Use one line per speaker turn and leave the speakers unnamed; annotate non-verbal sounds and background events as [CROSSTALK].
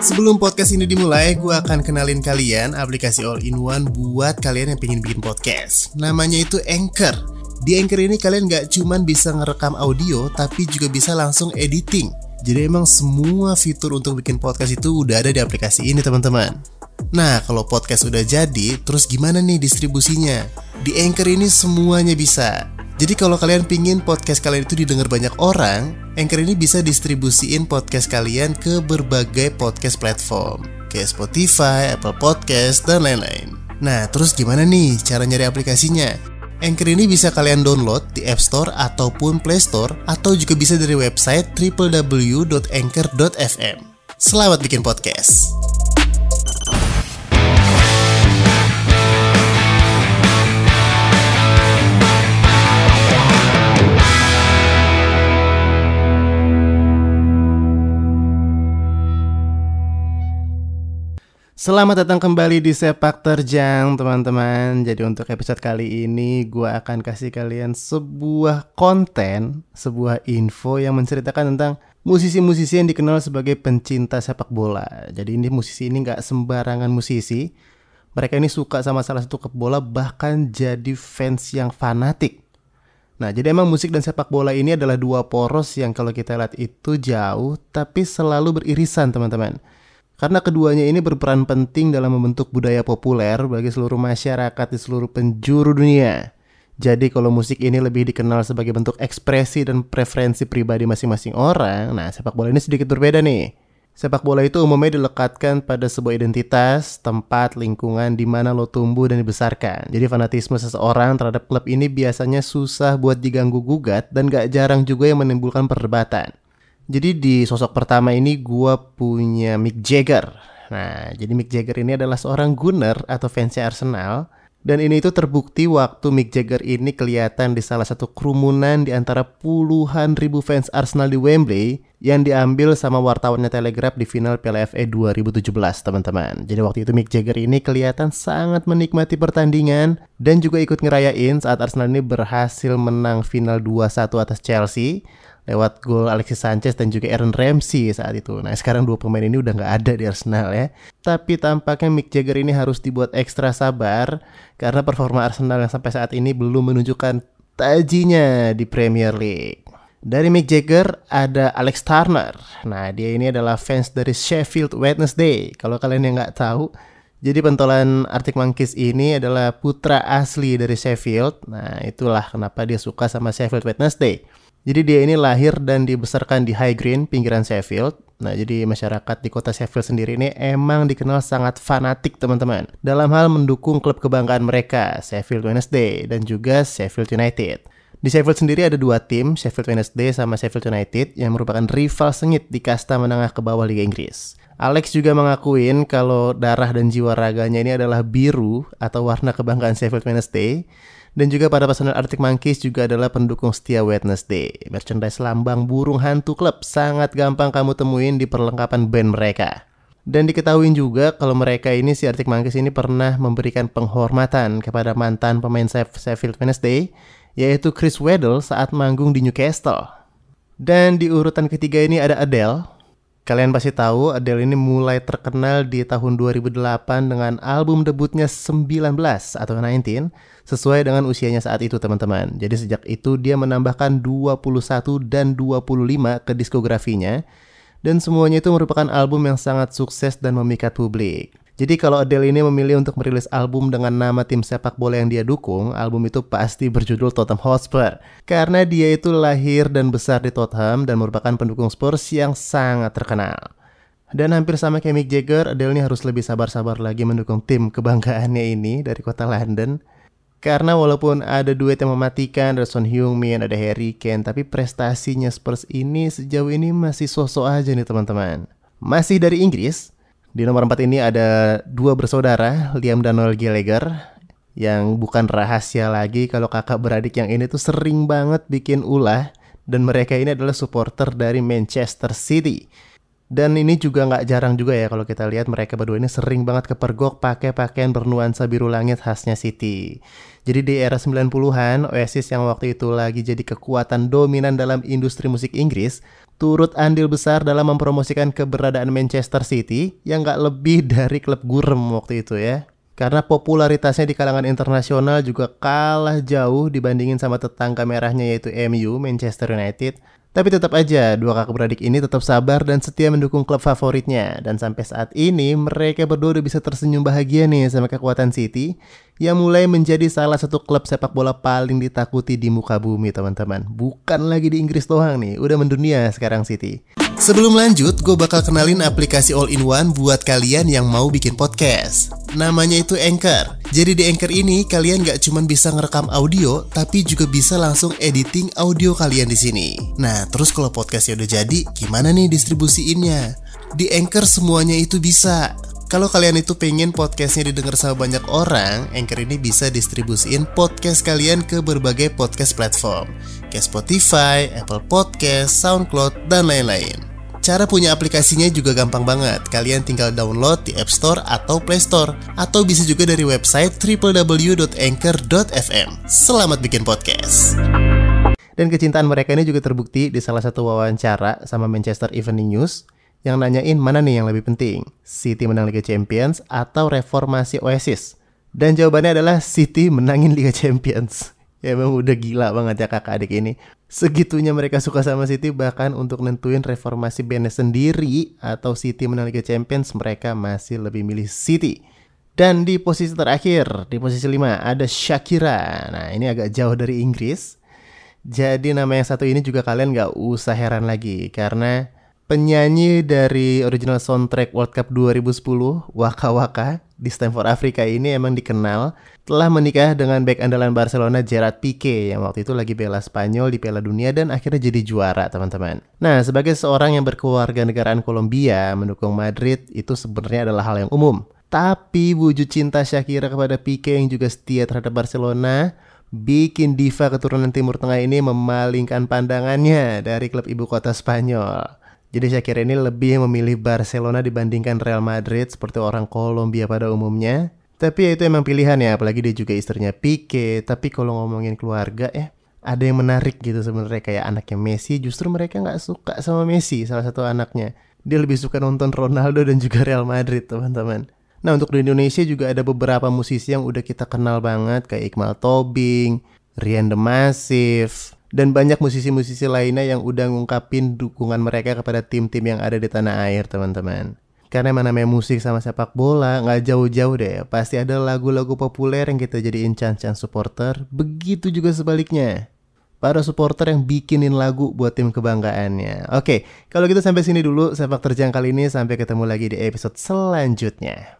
Sebelum podcast ini dimulai, gue akan kenalin kalian aplikasi all-in-one buat kalian yang pengen bikin podcast. Namanya itu Anchor. Di Anchor ini kalian nggak cuman bisa ngerekam audio, tapi juga bisa langsung editing. Jadi emang semua fitur untuk bikin podcast itu udah ada di aplikasi ini teman-teman. Nah, kalau podcast udah jadi, terus gimana nih distribusinya? Di Anchor ini semuanya bisa. Jadi kalau kalian pingin podcast kalian itu didengar banyak orang, Anchor ini bisa distribusiin podcast kalian ke berbagai podcast platform, kayak Spotify, Apple Podcast, dan lain-lain. Nah, terus gimana nih cara nyari aplikasinya? Anchor ini bisa kalian download di App Store ataupun Play Store, atau juga bisa dari website www.anchor.fm. Selamat bikin podcast! Selamat datang kembali di Sepak Terjang teman-teman. Jadi untuk episode kali ini gue akan kasih kalian sebuah konten Sebuah info yang menceritakan tentang musisi-musisi yang dikenal sebagai pencinta sepak bola. Jadi ini musisi ini gak sembarangan musisi. Mereka ini suka sama salah satu klub bola bahkan jadi fans yang fanatik. Nah, jadi emang musik dan sepak bola ini adalah dua poros yang kalau kita lihat itu jauh, tapi selalu beririsan, teman-teman karena keduanya ini berperan penting dalam membentuk budaya populer bagi seluruh masyarakat di seluruh penjuru dunia. Jadi kalau musik ini lebih dikenal sebagai bentuk ekspresi dan preferensi pribadi masing-masing orang, nah sepak bola ini sedikit berbeda nih. Sepak bola itu umumnya dilekatkan pada sebuah identitas, tempat, lingkungan di mana lo tumbuh dan dibesarkan. Jadi fanatisme seseorang terhadap klub ini biasanya susah buat diganggu gugat dan gak jarang juga yang menimbulkan perdebatan. Jadi di sosok pertama ini gue punya Mick Jagger. Nah, jadi Mick Jagger ini adalah seorang gunner atau fansnya Arsenal. Dan ini itu terbukti waktu Mick Jagger ini kelihatan di salah satu kerumunan di antara puluhan ribu fans Arsenal di Wembley yang diambil sama wartawannya Telegraph di final Piala FA 2017, teman-teman. Jadi waktu itu Mick Jagger ini kelihatan sangat menikmati pertandingan dan juga ikut ngerayain saat Arsenal ini berhasil menang final 2-1 atas Chelsea lewat gol Alexis Sanchez dan juga Aaron Ramsey saat itu. Nah sekarang dua pemain ini udah nggak ada di Arsenal ya. Tapi tampaknya Mick Jagger ini harus dibuat ekstra sabar karena performa Arsenal yang sampai saat ini belum menunjukkan tajinya di Premier League. Dari Mick Jagger ada Alex Turner. Nah dia ini adalah fans dari Sheffield Wednesday. Kalau kalian yang nggak tahu, jadi pentolan Arctic Monkeys ini adalah putra asli dari Sheffield. Nah itulah kenapa dia suka sama Sheffield Wednesday. Jadi dia ini lahir dan dibesarkan di High Green, pinggiran Sheffield. Nah, jadi masyarakat di kota Sheffield sendiri ini emang dikenal sangat fanatik, teman-teman. Dalam hal mendukung klub kebanggaan mereka, Sheffield Wednesday dan juga Sheffield United. Di Sheffield sendiri ada dua tim, Sheffield Wednesday sama Sheffield United, yang merupakan rival sengit di kasta menengah ke bawah Liga Inggris. Alex juga mengakuin kalau darah dan jiwa raganya ini adalah biru atau warna kebanggaan Sheffield Wednesday dan juga para personel Arctic Monkeys juga adalah pendukung setia Wednesday. Merchandise lambang burung hantu klub sangat gampang kamu temuin di perlengkapan band mereka. Dan diketahui juga kalau mereka ini si Arctic Monkeys ini pernah memberikan penghormatan kepada mantan pemain Sheffield Wednesday yaitu Chris Weddle saat manggung di Newcastle. Dan di urutan ketiga ini ada Adele Kalian pasti tahu Adele ini mulai terkenal di tahun 2008 dengan album debutnya 19 atau 19 sesuai dengan usianya saat itu teman-teman. Jadi sejak itu dia menambahkan 21 dan 25 ke diskografinya dan semuanya itu merupakan album yang sangat sukses dan memikat publik. Jadi kalau Adele ini memilih untuk merilis album dengan nama tim sepak bola yang dia dukung, album itu pasti berjudul Tottenham Hotspur. Karena dia itu lahir dan besar di Tottenham dan merupakan pendukung Spurs yang sangat terkenal. Dan hampir sama kayak Mick Jagger, Adele ini harus lebih sabar-sabar lagi mendukung tim kebanggaannya ini dari kota London. Karena walaupun ada duet yang mematikan, ada Son Heung-min, ada Harry Kane, tapi prestasinya Spurs ini sejauh ini masih sosok aja nih teman-teman. Masih dari Inggris, di nomor 4 ini ada dua bersaudara, Liam dan Noel Gallagher, yang bukan rahasia lagi kalau kakak beradik yang ini tuh sering banget bikin ulah dan mereka ini adalah supporter dari Manchester City. Dan ini juga nggak jarang juga ya kalau kita lihat mereka berdua ini sering banget kepergok pakai pakaian bernuansa biru langit khasnya City. Jadi di era 90-an, Oasis yang waktu itu lagi jadi kekuatan dominan dalam industri musik Inggris, turut andil besar dalam mempromosikan keberadaan Manchester City yang gak lebih [LAUGHS] dari klub gurem waktu itu ya. Karena popularitasnya di kalangan internasional juga kalah jauh dibandingin sama tetangga merahnya yaitu MU, Manchester United. Tapi tetap aja, dua kakak beradik ini tetap sabar dan setia mendukung klub favoritnya. Dan sampai saat ini, mereka berdua udah bisa tersenyum bahagia nih sama kekuatan City yang mulai menjadi salah satu klub sepak bola paling ditakuti di muka bumi teman-teman. Bukan lagi di Inggris doang nih, udah mendunia sekarang City. Sebelum lanjut, gue bakal kenalin aplikasi all-in-one buat kalian yang mau bikin podcast. Namanya itu Anchor. Jadi di Anchor ini kalian gak cuma bisa ngerekam audio, tapi juga bisa langsung editing audio kalian di sini. Nah, terus kalau podcastnya udah jadi, gimana nih distribusiinnya? Di Anchor semuanya itu bisa. Kalau kalian itu pengen podcastnya didengar sama banyak orang, Anchor ini bisa distribusiin podcast kalian ke berbagai podcast platform, kayak Spotify, Apple Podcast, SoundCloud, dan lain-lain. Cara punya aplikasinya juga gampang banget. Kalian tinggal download di App Store atau Play Store atau bisa juga dari website www.anchor.fm. Selamat bikin podcast. Dan kecintaan mereka ini juga terbukti di salah satu wawancara sama Manchester Evening News yang nanyain mana nih yang lebih penting, City menang Liga Champions atau reformasi Oasis. Dan jawabannya adalah City menangin Liga Champions. Ya emang udah gila banget ya kakak adik ini. Segitunya mereka suka sama City bahkan untuk nentuin reformasi bandnya sendiri atau City menang Liga Champions mereka masih lebih milih City. Dan di posisi terakhir, di posisi 5 ada Shakira. Nah ini agak jauh dari Inggris. Jadi nama yang satu ini juga kalian gak usah heran lagi karena penyanyi dari original soundtrack World Cup 2010 Waka Waka di Stanford Afrika ini emang dikenal telah menikah dengan back andalan Barcelona Gerard Pique yang waktu itu lagi bela Spanyol di Piala Dunia dan akhirnya jadi juara teman-teman. Nah sebagai seorang yang berkeluarga negaraan Kolombia mendukung Madrid itu sebenarnya adalah hal yang umum. Tapi wujud cinta Shakira kepada Pique yang juga setia terhadap Barcelona bikin diva keturunan Timur Tengah ini memalingkan pandangannya dari klub ibu kota Spanyol. Jadi Shakira ini lebih memilih Barcelona dibandingkan Real Madrid seperti orang Kolombia pada umumnya. Tapi ya itu emang pilihan ya, apalagi dia juga istrinya Pique. Tapi kalau ngomongin keluarga ya, ada yang menarik gitu sebenarnya kayak anaknya Messi. Justru mereka nggak suka sama Messi, salah satu anaknya. Dia lebih suka nonton Ronaldo dan juga Real Madrid, teman-teman. Nah untuk di Indonesia juga ada beberapa musisi yang udah kita kenal banget kayak Iqmal Tobing, Rian The Massive, dan banyak musisi-musisi lainnya yang udah ngungkapin dukungan mereka kepada tim-tim yang ada di tanah air teman-teman. Karena mana namanya musik sama sepak bola nggak jauh-jauh deh. Pasti ada lagu-lagu populer yang kita jadiin can-can supporter. Begitu juga sebaliknya. Para supporter yang bikinin lagu buat tim kebanggaannya. Oke, kalau gitu sampai sini dulu sepak terjang kali ini. Sampai ketemu lagi di episode selanjutnya.